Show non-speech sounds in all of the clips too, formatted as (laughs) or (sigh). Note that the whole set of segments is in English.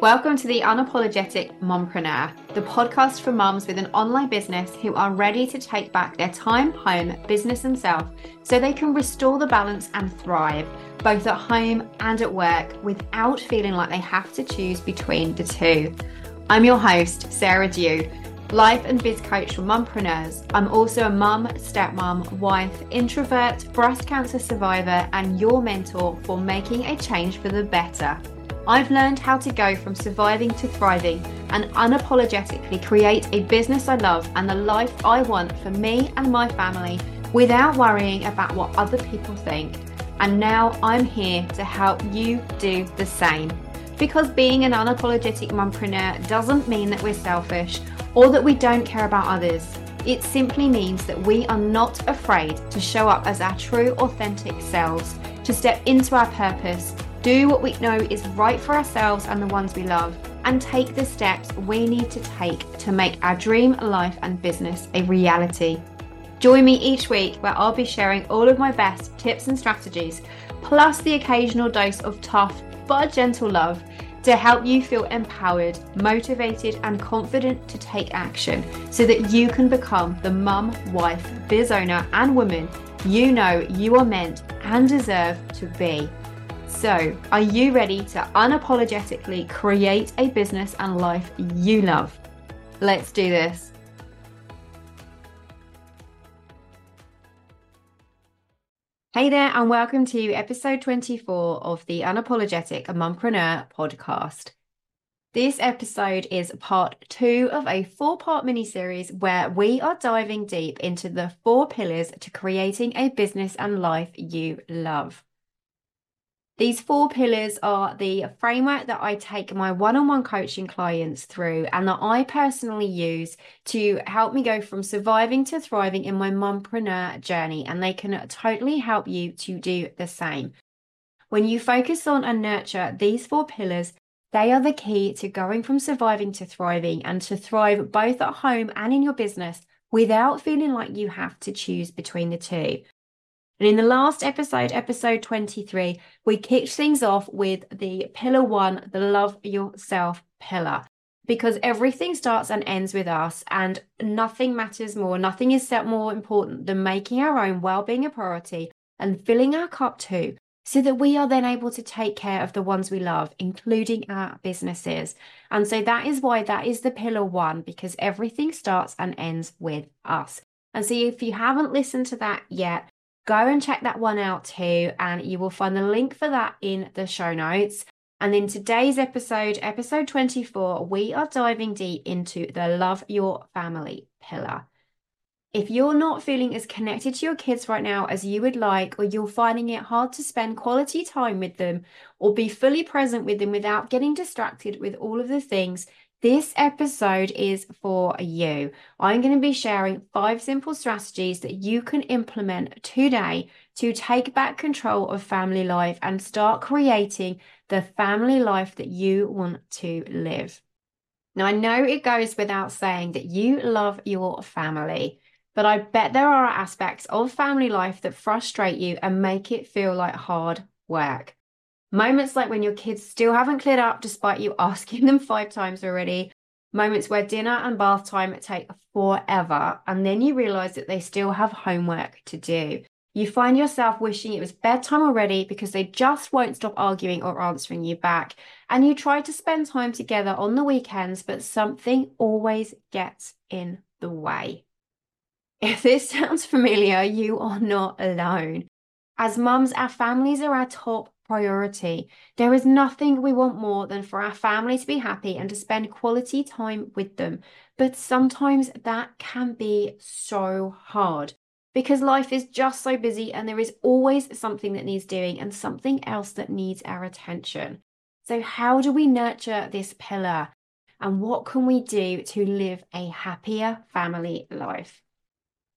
Welcome to the Unapologetic Mompreneur, the podcast for mums with an online business who are ready to take back their time, home, business, and self so they can restore the balance and thrive, both at home and at work, without feeling like they have to choose between the two. I'm your host, Sarah Dew, life and biz coach for mumpreneurs. I'm also a mum, stepmom, wife, introvert, breast cancer survivor, and your mentor for making a change for the better. I've learned how to go from surviving to thriving and unapologetically create a business I love and the life I want for me and my family without worrying about what other people think. And now I'm here to help you do the same. Because being an unapologetic mompreneur doesn't mean that we're selfish or that we don't care about others. It simply means that we are not afraid to show up as our true, authentic selves, to step into our purpose do what we know is right for ourselves and the ones we love, and take the steps we need to take to make our dream life and business a reality. Join me each week where I'll be sharing all of my best tips and strategies, plus the occasional dose of tough but gentle love to help you feel empowered, motivated, and confident to take action so that you can become the mum, wife, biz owner, and woman you know you are meant and deserve to be. So, are you ready to unapologetically create a business and life you love? Let's do this. Hey there, and welcome to episode 24 of the Unapologetic Mumpreneur podcast. This episode is part two of a four part mini series where we are diving deep into the four pillars to creating a business and life you love. These four pillars are the framework that I take my one on one coaching clients through and that I personally use to help me go from surviving to thriving in my mompreneur journey. And they can totally help you to do the same. When you focus on and nurture these four pillars, they are the key to going from surviving to thriving and to thrive both at home and in your business without feeling like you have to choose between the two. And in the last episode, episode 23, we kicked things off with the pillar one, the love yourself pillar, because everything starts and ends with us, and nothing matters more. Nothing is set more important than making our own well being a priority and filling our cup too, so that we are then able to take care of the ones we love, including our businesses. And so that is why that is the pillar one, because everything starts and ends with us. And so if you haven't listened to that yet, go and check that one out too. And you will find the link for that in the show notes. And in today's episode, episode 24, we are diving deep into the love your family pillar. If you're not feeling as connected to your kids right now as you would like, or you're finding it hard to spend quality time with them or be fully present with them without getting distracted with all of the things this episode is for you. I'm going to be sharing five simple strategies that you can implement today to take back control of family life and start creating the family life that you want to live. Now, I know it goes without saying that you love your family, but I bet there are aspects of family life that frustrate you and make it feel like hard work. Moments like when your kids still haven't cleared up despite you (laughs) asking them five times already. Moments where dinner and bath time take forever, and then you realize that they still have homework to do. You find yourself wishing it was bedtime already because they just won't stop arguing or answering you back. And you try to spend time together on the weekends, but something always gets in the way. If this sounds (laughs) familiar, you are not alone. As mums, our families are our top priority. There is nothing we want more than for our family to be happy and to spend quality time with them. But sometimes that can be so hard because life is just so busy and there is always something that needs doing and something else that needs our attention. So, how do we nurture this pillar? And what can we do to live a happier family life?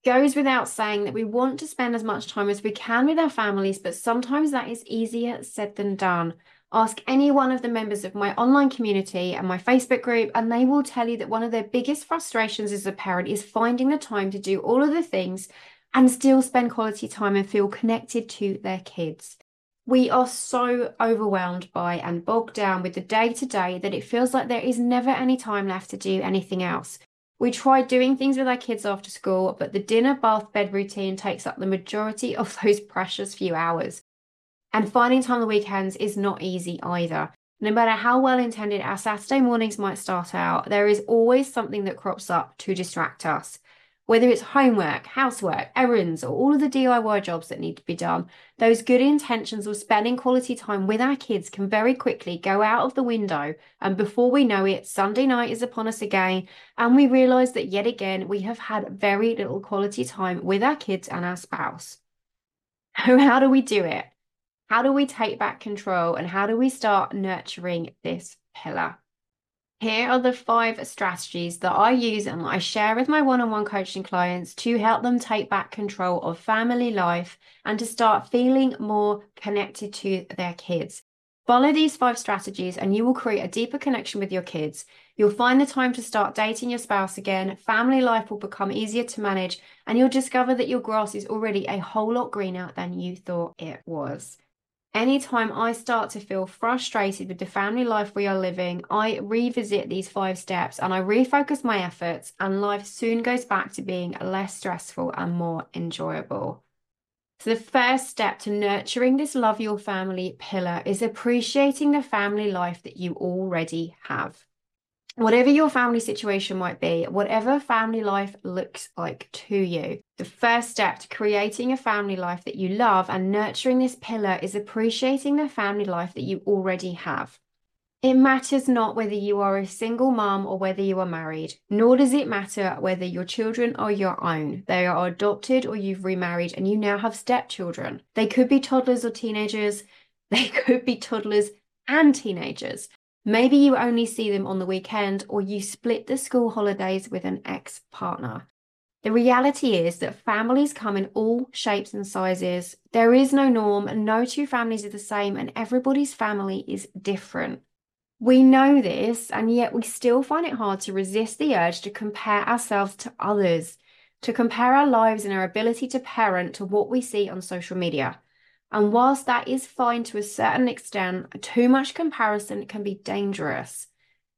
Goes without saying that we want to spend as much time as we can with our families, but sometimes that is easier said than done. Ask any one of the members of my online community and my Facebook group, and they will tell you that one of their biggest frustrations as a parent is finding the time to do all of the things and still spend quality time and feel connected to their kids. We are so overwhelmed by and bogged down with the day to day that it feels like there is never any time left to do anything else. We try doing things with our kids after school, but the dinner, bath, bed routine takes up the majority (laughs) of those precious few hours. And finding time on the weekends is not easy either. No matter how well intended our Saturday mornings might start out, there is always something that crops up to distract us. Whether it's homework, housework, errands, or all of the DIY jobs that need to be done, those good intentions of spending quality time with our kids can very quickly go out of the window. And before we know it, Sunday night is upon us again. And we realize that yet again, we have had very little quality time with our kids and our spouse. (laughs) So, how do we do it? How do we take back control? And how do we start nurturing this pillar? Here are the five strategies that I use and I share with my one on one coaching clients to help them take back control of family life and to start feeling more connected to their kids. Follow these five strategies and you will create a deeper connection with your kids. You'll find the time to start dating your spouse again. Family life will become easier to manage, and you'll discover that your grass is already a whole lot greener than you thought it was. Anytime I start to feel frustrated with the family life we are living, I revisit these five steps and I refocus my efforts, and life soon goes back to being less stressful and more enjoyable. So, the first step to nurturing this love your family pillar is appreciating the family life that you already have whatever your family situation might be, whatever family life looks like to you, the first step to creating a family life that you love and nurturing this pillar is appreciating the family life that you already have. It matters not whether you are a single mom or whether you are married, nor does it matter whether your children are your own. They are adopted or you've remarried and you now have stepchildren. They could be toddlers or teenagers, (laughs) they could be toddlers and teenagers. Maybe you only see them on the weekend or you split the school holidays with an ex partner. The reality is that families come in all shapes and sizes. There is no norm, and no two families are the same, and everybody's family is different. We know this, and yet we still find it hard to resist the urge to compare ourselves to others, to compare our lives and our ability to parent to what we see on social media. And whilst that is fine to a certain extent, too much comparison can be dangerous.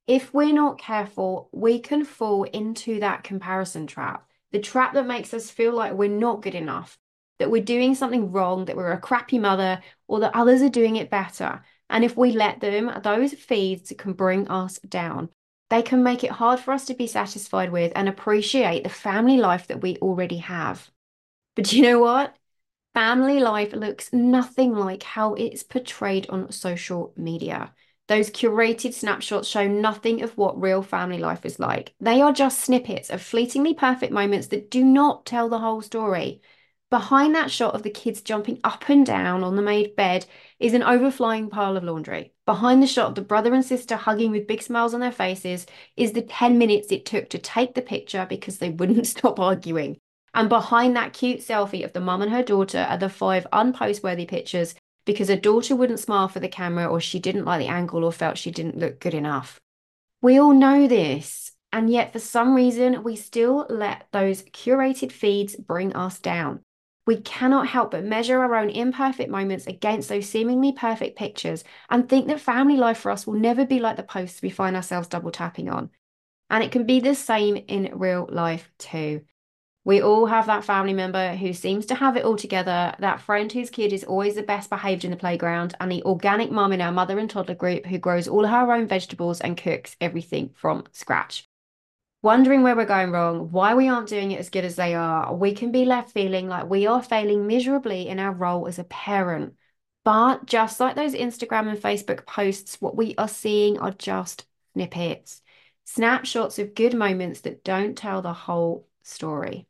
If we're not careful, we can fall into that comparison trap, the trap that makes us feel like we're not good enough, that we're doing something wrong, that we're a crappy mother, or that others are doing it better. And if we let them, those feeds can bring us down. They can make it hard for us to be satisfied with and appreciate the family life that we already have. But you know what? Family life looks nothing like how it's portrayed on social media. Those curated snapshots show nothing of what real family life is like. They are just snippets of fleetingly perfect moments that do not tell the whole story. Behind that shot of the kids jumping up and down on the made bed is an overflowing pile of laundry. Behind the shot of the brother and sister hugging with big smiles on their faces is the 10 minutes it took to take the picture because they wouldn't (laughs) stop arguing. And behind that cute selfie of the mum and her daughter are the five unpostworthy pictures because her daughter wouldn't smile for the camera or she didn't like the angle or felt she didn't look good enough. We all know this. And yet, for some reason, we still let those curated feeds bring us down. We cannot help but measure our own imperfect moments against those seemingly perfect pictures and think that family life for us will never be like the posts we find ourselves double tapping on. And it can be the same in real life too. We all have that family member who seems to have it all together, that friend whose kid is always the best behaved in the playground, and the organic mum in our mother and toddler group who grows all her own vegetables and cooks everything from scratch. Wondering where we're going wrong, why we aren't doing it as good as they are, we can be left feeling like we are failing miserably in our role as a parent. But just like those Instagram and Facebook posts, what we are seeing are just snippets, snapshots of good moments that don't tell the whole story.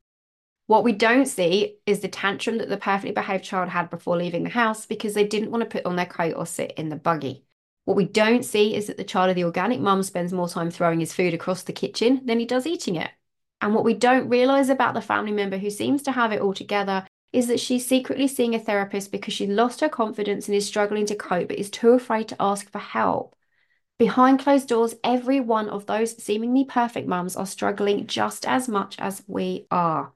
What we don't see is the tantrum that the perfectly behaved child had before leaving the house because they didn't want to put on their coat or sit in the buggy. What we don't see is that the child of the organic mum spends more time throwing his food across the kitchen than he does eating it. And what we don't realize about the family member who seems to have it all together is that she's secretly seeing a therapist because she lost her confidence and is struggling to cope but is too afraid to ask for help. Behind closed doors, every one of those seemingly perfect mums are struggling just as much as we are.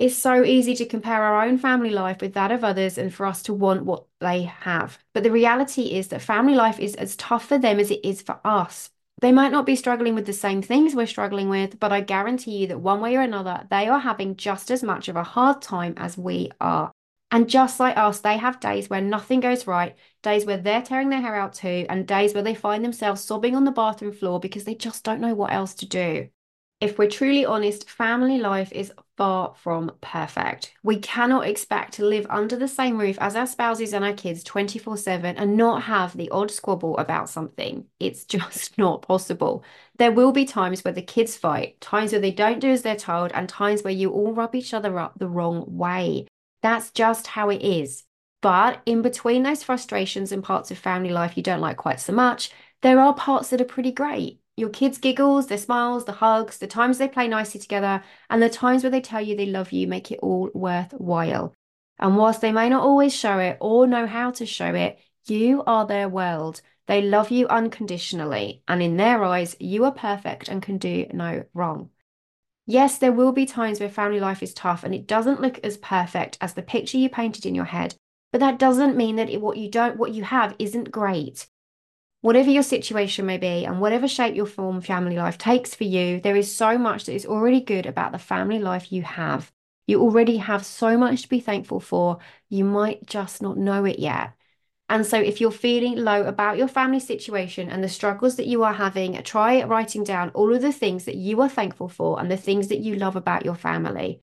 It's so easy to compare our own family life with that of others and for us to want what they have. But the reality is that family life is as tough for them as it is for us. They might not be struggling with the same things we're struggling with, but I guarantee you that one way or another, they are having just as much of a hard time as we are. And just like us, they have days where nothing goes right, days where they're tearing their hair out too, and days where they find themselves sobbing on the bathroom floor because they just don't know what else to do if we're truly honest, family life is far from perfect. We cannot expect to live under the same roof as our spouses and our kids 24 7 and not have the odd squabble about something. It's (laughs) just not possible. There will be times where the kids fight, times where they don't do as they're told, and times where you all rub each other up the wrong way. That's just how it is. But in between those frustrations and parts of family life you don't like quite so much, there are parts that are pretty great your kids' giggles, their smiles, the hugs, the times they play nicely together, and the times where they tell you they love you make it all worthwhile. And whilst they may not always show it or know how to show it, you are their world. They love you unconditionally, and in their eyes, you are perfect and can do no wrong. Yes, there will be times where family life is tough and it doesn't look as perfect as the picture you painted in your head, but that doesn't mean that it, what you don't what you have isn't great. Whatever your situation may be, and whatever shape your form family life takes for you, there is so much that is already good about the family life you have. You already have so much to be thankful for. You might just not know it yet. And so, if you're feeling low about your family situation and the struggles that you are having, try writing down all of the things that you are thankful for and the things that you love about your family.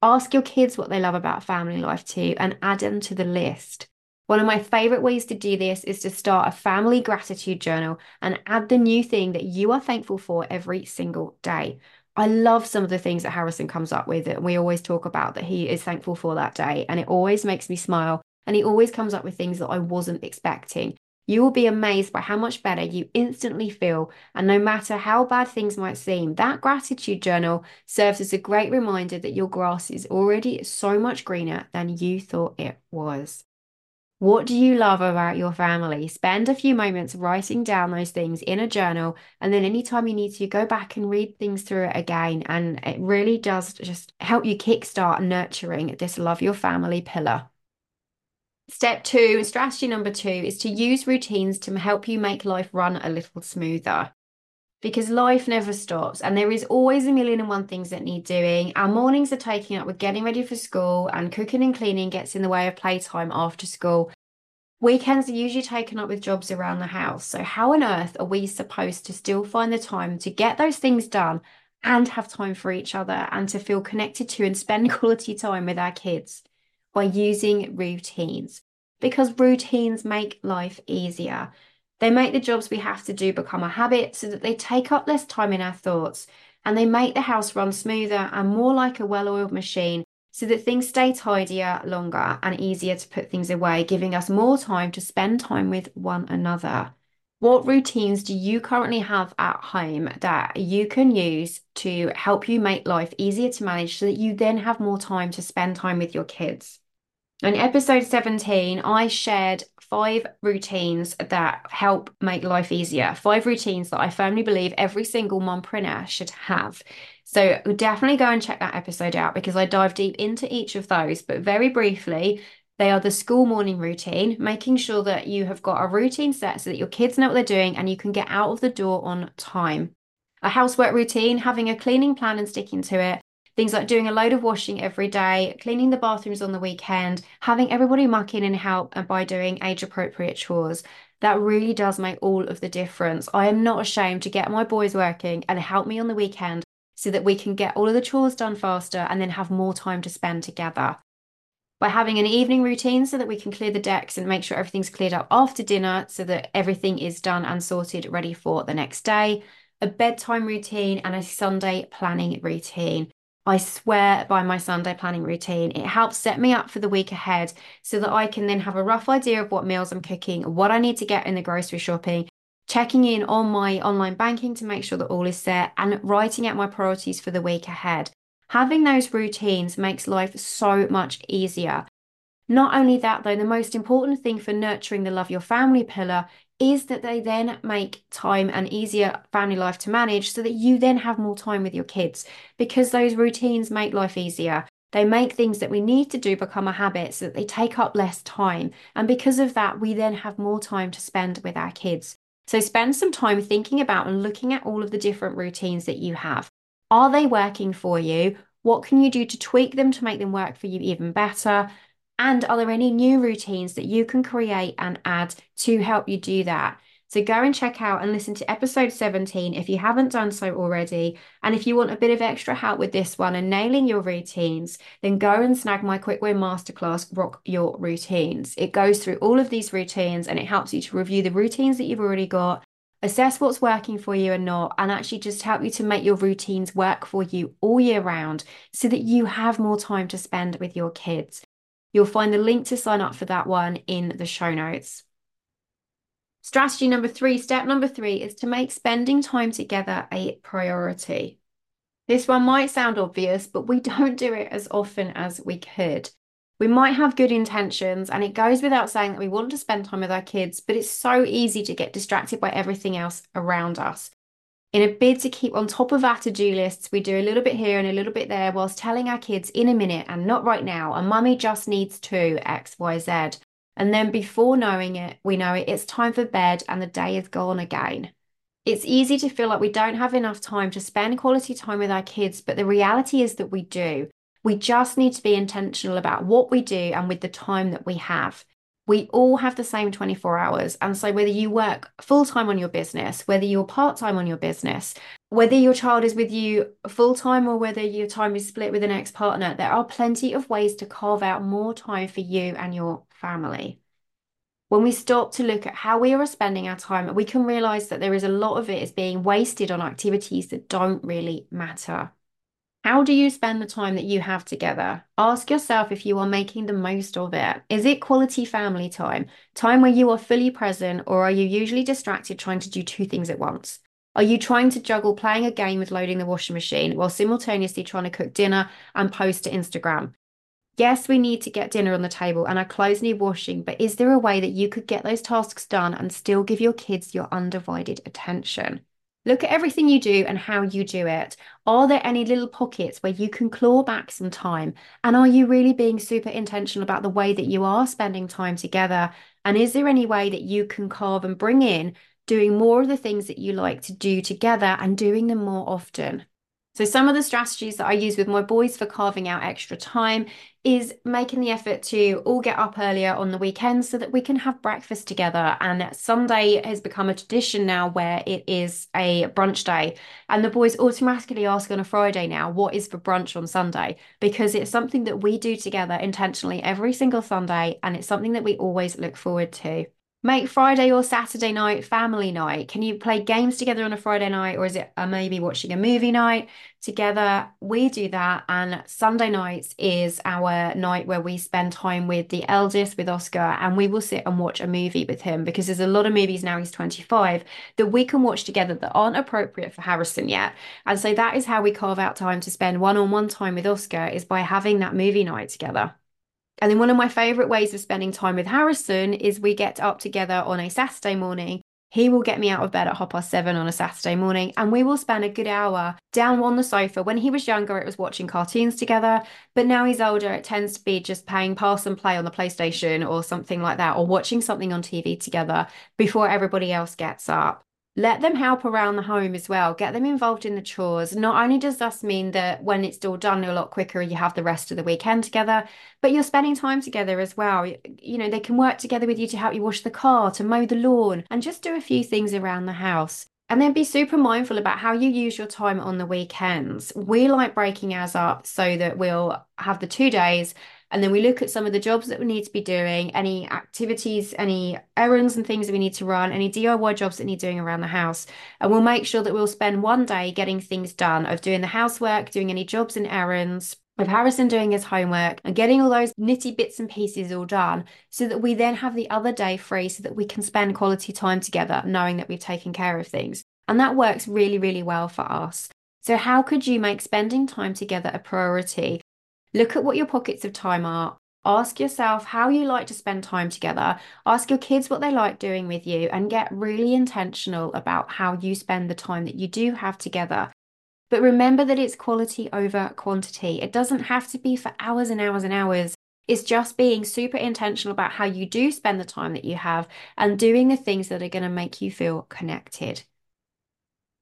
Ask your kids what they love about family life too and add them to the list. One of my favorite ways to do this is to start a family gratitude journal and add the new thing that you are thankful for every single day. I love some of the things that Harrison comes up with, and we always talk about that he is thankful for that day. And it always makes me smile. And he always comes up with things that I wasn't expecting. You will be amazed by how much better you instantly feel. And no matter how bad things might seem, that gratitude journal serves as a great reminder that your grass is already so much greener than you thought it was. What do you love about your family? Spend a few moments writing down those things in a journal. And then anytime you need to, go back and read things through it again. And it really does just help you kickstart nurturing this love your family pillar. Step two, strategy number two, is to use routines to help you make life run a little smoother because life never stops and there is always a million and one things that need doing. Our mornings are taking up with getting ready for school and cooking and cleaning gets in the way of playtime after school. Weekends are usually taken up with jobs around the house. So, how on earth are we supposed to still find the time to get those things done and have time for each other and to feel connected to and spend (laughs) quality time with our kids by using routines? Because routines make life easier. They make the jobs we have to do become a habit so that they take up less time in our thoughts and they make the house run smoother and more like a well oiled machine so that things stay tidier longer and easier to put things away, giving us more time to spend time with one another. What routines do you currently have at home that you can use to help you make life easier to manage so that you then have more time to spend time with your kids? In episode 17, I shared five routines that help make life easier. Five routines that I firmly believe every single mompreneur should have. So definitely go and check that episode out because I dive deep into each of those. But very briefly, they are the school morning routine, making sure that you have got a routine set so that your kids know what they're doing and you can get out of the door on time. A housework routine, having a cleaning plan and sticking to it. Things like doing a load of washing every day, cleaning the bathrooms on the weekend, having everybody muck in and help and by doing age appropriate chores. That really does make all of the difference. I am not ashamed to get my boys working and help me on the weekend so that we can get all of the chores done faster and then have more time to spend together. By having an evening routine so that we can clear the decks and make sure everything's cleared up after dinner so that everything is done and sorted, ready for the next day. A bedtime routine and a Sunday planning routine. I swear by my Sunday planning routine. It helps set me up for the week ahead so that I can then have a rough idea of what meals I'm cooking, what I need to get in the grocery shopping, checking in on my online banking to make sure that all is set, and writing out my priorities for the week ahead. Having those routines makes life so much easier. Not only that, though, the most important thing for nurturing the love your family pillar is that they then make time an easier family life to manage so that you then have more time with your kids because those routines make life easier. They make things that we need to do become a habit so that they take up less time. And because of that, we then have more time to spend with our kids. So spend some time thinking about and looking at all of the different routines that you have. Are they working for you? What can you do to tweak them to make them work for you even better? And are there any new routines that you can create and add to help you do that? So go and check out and listen to episode 17 if you haven't done so already. And if you want a bit of extra help with this one and nailing your routines, then go and snag my quick win masterclass, Rock Your Routines. It goes through all of these routines and it helps you to review the routines that you've already got, assess what's working for you and not, and actually just help you to make your routines work for you all year round so that you have more time to spend with your kids. You'll find the link to sign up for that one in the show notes. Strategy number three, step number three is to make spending time together a priority. This one might sound obvious, but we (laughs) don't do it as often as we could. We might have good intentions, and it goes without saying that we want to spend time with our kids, but it's so easy to get distracted by everything else around us. In a bid to keep on top of our to do lists, we do a little bit here and a little bit there whilst telling our kids in a minute and not right now, and mummy just needs to X, Y, Z. And then before knowing it, we know it, it's time for bed and the day is gone again. It's easy to feel like we don't have enough time to spend quality time with our kids, but the reality is that we do. We just need to be intentional about what we do and with the time that we have. We all have the same 24 hours. And so, whether you work full time on your business, whether you're part time on your business, whether your child is with you full time or whether your time is split with an ex partner, there are plenty of ways to carve out more time for you and your family. When we stop to look at how we are spending our time, we can realize that there is a lot of it is being wasted on activities that don't really matter. How do you spend the time that you have together? Ask yourself if you are making the most of it. Is it quality family time? Time where you are fully present, or are you usually distracted trying to do two things at once? Are you trying to juggle playing a game with loading the washing machine while simultaneously trying to cook dinner and post to Instagram? Yes, we need to get dinner on the table and our clothes need washing, but is there a way that you could get those tasks done and still give your kids your undivided attention? Look at everything you do and how you do it. Are there any little pockets where you can claw back some time? And are you really being super intentional about the way that you are spending time together? And is there any way that you can carve and bring in doing more of the things that you like to do together and doing them more often? So, some of the strategies that I use with my boys for carving out extra time is making the effort to all get up earlier on the weekends so that we can have breakfast together. And Sunday has become a tradition now where it is a brunch day. And the boys automatically ask on a Friday now, what is for brunch on Sunday? Because it's something that we do together intentionally every single Sunday. And it's something that we always look forward to. Make Friday or Saturday night family night. Can you play games together on a Friday night, or is it uh, maybe watching a movie night together? We do that. And Sunday nights is our night where we spend time with the eldest, with Oscar, and we will sit and watch a movie with him because there's a lot of movies now, he's 25, that we can watch together that aren't appropriate for Harrison yet. And so that is how we carve out time to spend one on one time with Oscar, is by having that movie night together. And then one of my favorite ways of spending time with Harrison is we get up together on a Saturday morning. He will get me out of bed at half past seven on a Saturday morning, and we will spend a good hour down on the sofa. When he was younger, it was watching cartoons together, but now he's older, it tends to be just playing pass and play on the PlayStation or something like that, or watching something on TV together before everybody else gets up let them help around the home as well. Get them involved in the chores. Not only does this mean that when it's all done a lot quicker, you have the rest of the weekend together, but you're spending time together as well. You know, they can work together with you to help you wash the car, to mow the lawn, and just do a few things around the house. And then be super mindful about how you use your time on the weekends. We like breaking ours up so that we'll have the two days and then we look at some of the jobs that we need to be doing, any activities, any errands and things that we need to run, any DIY jobs that need doing around the house. And we'll make sure that we'll spend one day getting things done of doing the housework, doing any jobs and errands, with Harrison doing his homework and getting all those nitty bits and pieces all done so that we then have the other day free so that we can spend quality time together knowing that we've taken care of things. And that works really, really well for us. So, how could you make spending time together a priority Look at what your pockets of time are. Ask yourself how you like to spend time together. Ask your kids what they like doing with you and get really intentional about how you spend the time that you do have together. But remember that it's quality over quantity. It doesn't have to be for hours and hours and hours. It's just being super intentional about how you do spend the time that you have and doing the things that are going to make you feel connected.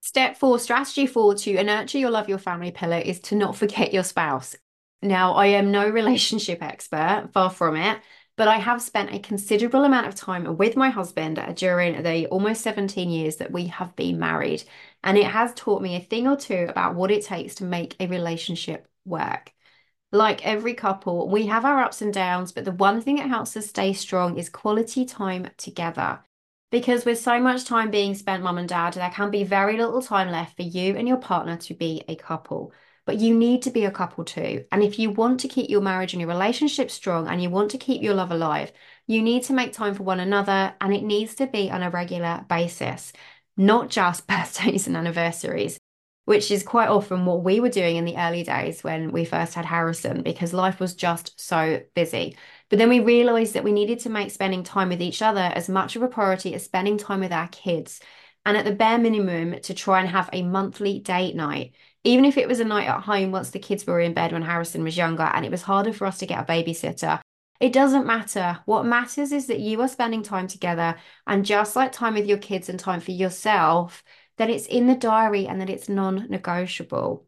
Step four, strategy four to nurture your love your family pillar is to not forget your spouse. Now, I am no (laughs) relationship expert, far from it, but I have spent a considerable amount of time with my husband during the almost 17 years that we have been married. And it has taught me a thing or two about what it takes to make a relationship work. Like every couple, we have our ups and downs, but the one thing that helps us stay strong is quality time together. Because with so much time being spent, mum and dad, there can be very little time left for you and your partner to be a couple. But you need to be a couple too. And if you want to keep your marriage and your relationship strong and you want to keep your love alive, you need to make time for one another and it needs to be on a regular basis, not just (laughs) birthdays and anniversaries which is quite often what we were doing in the early days when we first had Harrison because life was just so busy. But then we realized that we needed to make spending time with each other as much of a priority as spending time with our kids. And at the bare minimum, to try and have a monthly date night, even if it was a night at home once the kids were in bed when Harrison was younger and it was harder for us to get a babysitter. It doesn't matter. What matters is that you are spending time together and just like time with your kids and time for yourself that it's in the diary and that it's non negotiable.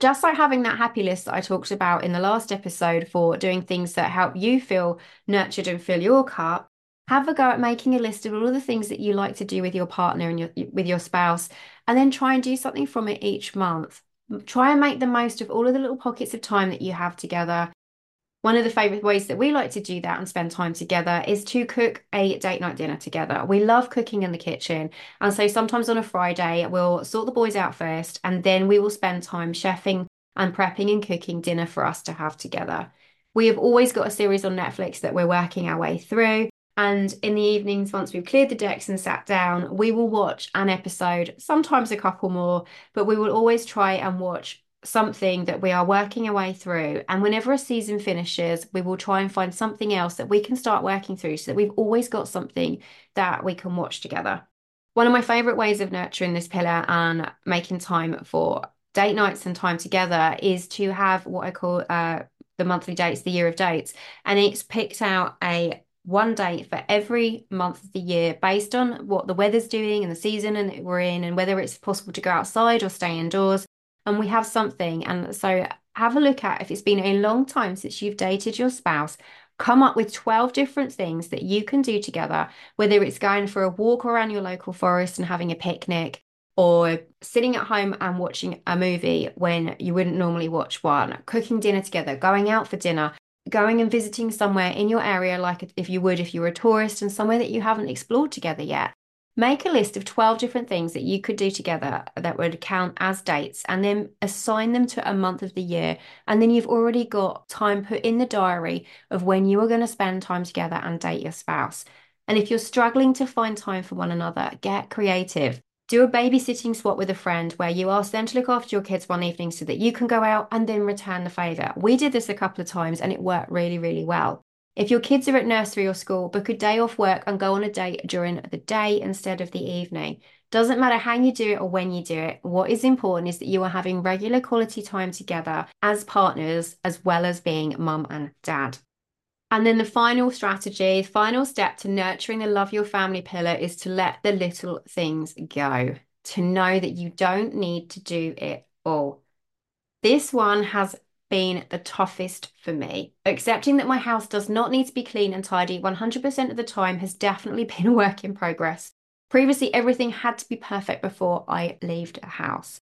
Just like having that happy list that I talked about in the last episode for doing things that help you feel nurtured and fill your cup, have a go at making a list of all the things that you like to do with your partner and your, with your spouse, and then try and do something from it each month. Try and make the most of all of the little pockets of time that you have together one of the favorite ways that we like to do that and spend time together is to cook a date night dinner together. We love cooking in the kitchen. And so sometimes on a Friday, we'll sort the boys out first, and then we will spend time chefing and prepping and cooking dinner for us to have together. We have always got a series on Netflix that we're working our way through. And in the evenings, once we've cleared the decks and sat down, we will watch an episode, sometimes a couple more, but we will always try and watch something that we are working our way through. And whenever a season finishes, we will try and find something else that we can start working through so that we've always got something that we can watch together. One of my favorite ways of nurturing this pillar and making time for date nights and time together is to have what I call uh, the monthly dates, the year of dates. And it's picked out a one date for every month of the year based on what the weather's doing and the season and we're in and whether it's possible to go outside or stay indoors and we have something. And so have a look at if it's been a long time since you've dated your spouse, come up with 12 different things that you can do together, whether it's going for a walk around your local forest and having a picnic, or sitting at home and watching a movie when you wouldn't normally watch one, cooking dinner together, going out for dinner, going and visiting somewhere in your area, like if you would if you were a tourist and somewhere that you haven't explored together yet. Make a list of 12 different things that you could do together that would count as dates and then assign them to a month of the year. And then you've already got time put in the diary of when you are going to spend time together and date your spouse. And if you're struggling to find time for one another, get creative. Do a babysitting swap with a friend where you ask them to look after your kids one evening so that you can go out and then return the favour. We did this a couple of times and it worked really, really well. If your kids are at nursery or school, book a day off work and go on a date during the day instead of the evening. Doesn't matter how you do it or when you do it. What is important is that you are having regular quality time together as partners, as well as being mum and dad. And then the final strategy, final step to nurturing the love your family pillar is to let the little things go, to know that you don't need to do it all. This one has been the toughest for me. Accepting that my house does not need to be clean and tidy 100% of the time has definitely (laughs) been a work in progress. Previously, everything had to be perfect before I left a house.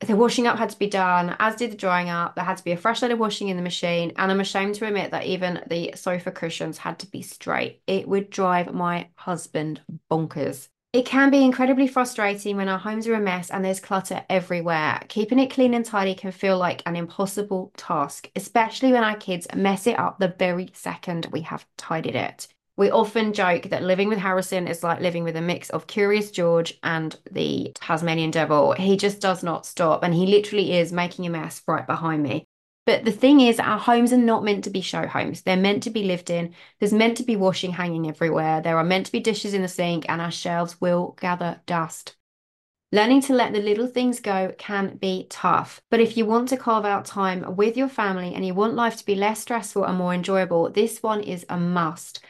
The washing up had to be done, as did the drying up. There had to be a fresh load of washing in the machine, and I'm ashamed to admit that even the sofa cushions had to be straight. It would drive my husband bonkers. It can be incredibly frustrating when our homes are a mess and there's clutter everywhere. Keeping it clean and tidy can feel like an impossible task, especially when our kids mess it up the very second we have tidied it. We often joke that living with Harrison is like living with a mix of Curious George and the Tasmanian Devil. He just does not stop, and he literally is making a mess right behind me. But the thing is, our homes are not meant to be show homes. They're meant to be lived in. There's meant to be washing hanging everywhere. There are meant to be dishes in the sink, and our shelves will gather dust. Learning to let the little things go can be tough, but if you want to carve out time with your family and you want life to be less stressful and more enjoyable, this one is a must.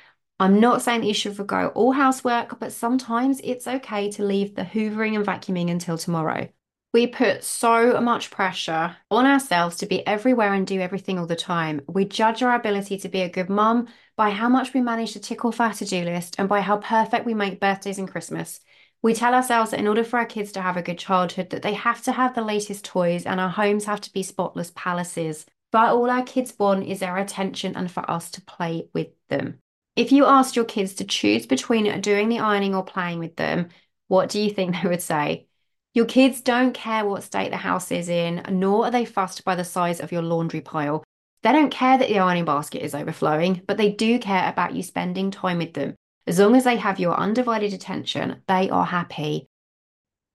I'm not saying that you should forgo all housework, but sometimes it's okay to leave the hoovering and vacuuming until tomorrow. We put so much pressure on ourselves to be everywhere and do everything all the time. We judge our ability to be a good mum by how much we manage to tick off our to do list and by how perfect we make birthdays and Christmas. We tell ourselves that in order for our kids to have a good childhood, that they have to have the latest toys and our homes have to be spotless palaces. But all our kids want is our attention and for us to play with them. If you asked your kids to choose between doing the ironing or playing with them, what do you think (laughs) they would say? Your kids don't care what state the house is in, nor are they fussed by the size of your laundry pile. They don't care that the ironing basket is overflowing, but they do care about you spending time with them. As long as they have your undivided attention, they are happy.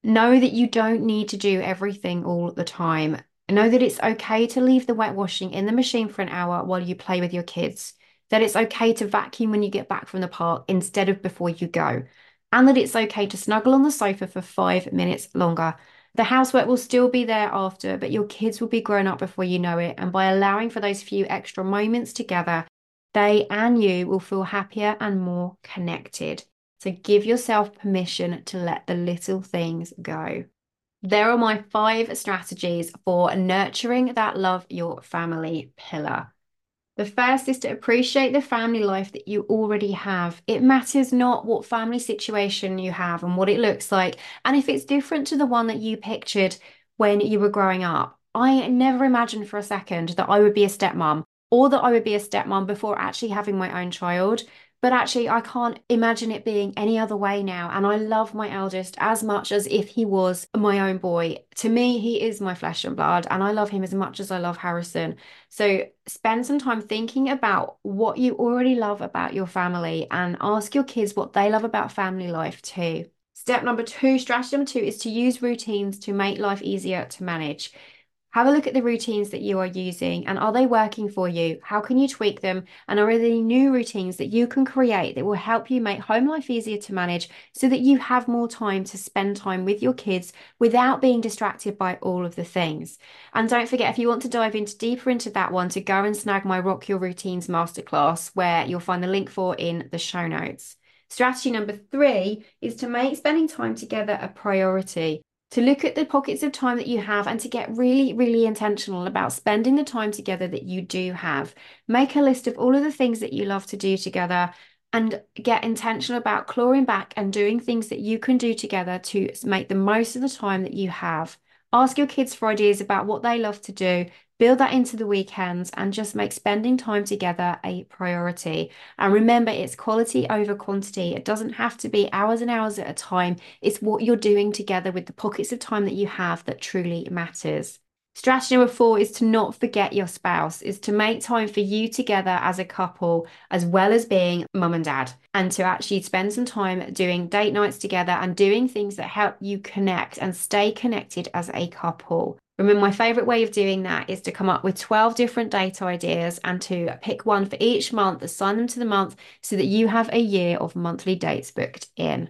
Know that you don't need to do everything all the time. Know that it's okay to leave the wet washing in the machine for an hour while you play with your kids. That it's okay to vacuum when you get back from the park instead of before you go. And that it's okay to snuggle on the sofa for five minutes longer. The housework will still be there after, but your kids will be grown up before you know it. And by allowing for those few extra moments together, they and you will feel happier and more connected. So give yourself permission to let the little things go. There are my five strategies for nurturing that love your family pillar. The first is to appreciate the family life that you already have. It matters not what family situation you have and what it looks like, and if it's different to the one that you pictured when you were growing up. I never imagined for a second that I would be a stepmom or that I would be a stepmom before actually having my own child. But actually, I can't imagine it being any other way now. And I love my eldest as much as if he was my own boy. To me, he is my flesh and blood, and I love him as much as I love Harrison. So spend some time thinking about what you already love about your family and ask your kids what they love about family life too. Step number two, strategy number two is to use routines to make life easier to manage. Have a look at the routines that you are using and are they working for you? How can you tweak them? And are there any new routines that you can create that will help you make home life easier to manage so that you have more time to spend time with your kids without being distracted by all of the things? And don't forget, if you want to dive into deeper into that one, to go and snag my Rock Your Routines masterclass, where you'll find the link for in the show notes. Strategy number three is to make spending time together a priority to look at the pockets of time that you have and to get really, really intentional about spending the time together that you do have. Make a list of all of the things that you love to do together and get intentional about clawing back and doing things that you can do together to make the most of the time that you have. Ask your kids for ideas about what they love to do Build that into the weekends and just make spending time together a priority. And remember, it's quality over quantity. It doesn't have to be hours and hours at a time. It's what you're doing together with the pockets of time that you have that truly matters. Strategy number four is to not forget your spouse, is to make time for you together as a couple, as well as being mum and dad, and to actually spend some time doing date nights together and doing things that help you connect and stay connected as a couple. Remember, my favorite way of doing that is to come up with 12 different date ideas and to pick one for each month, assign them to the month so that you have a year of monthly dates booked in.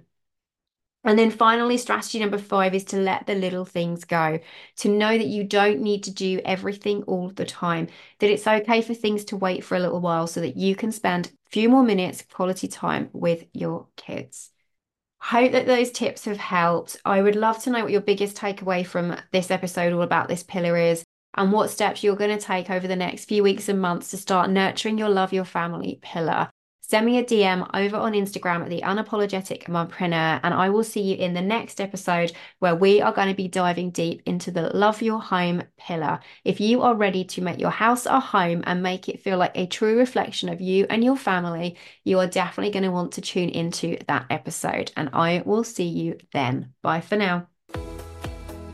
And then finally, strategy number five is to let the little things go, to know that you don't need to do everything all the time, that it's okay for things to wait for a little while so that you can spend a few more minutes quality time with your kids. Hope that those tips have helped. I would love to know what your biggest takeaway from this episode all about this pillar is and what steps you're going to take over the next few weeks and months to start nurturing your love your family pillar send me a DM over on Instagram at the unapologetic mompreneur, and I will see you in the next episode where we are going to be diving deep into the love your home pillar. If you are ready to make your house a home and make it feel like a true reflection of you and your family, you are definitely going to want to tune into that episode, and I will see you then. Bye for now.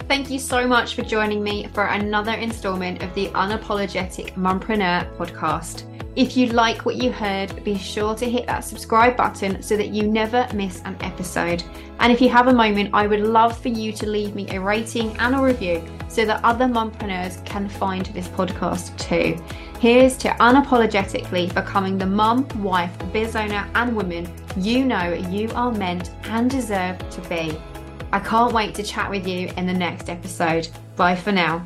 Thank you so much for joining me for another installment of the Unapologetic Mompreneur podcast. If you like what you heard, be sure to hit that subscribe button so that you never miss an episode. And if you have a moment, I would love for you to leave me a rating and a review so that other mompreneurs can find this podcast too. Here's to unapologetically becoming the mum, wife, biz owner, and woman you know you are meant and deserve to be. I can't wait to chat with you in the next episode. Bye for now.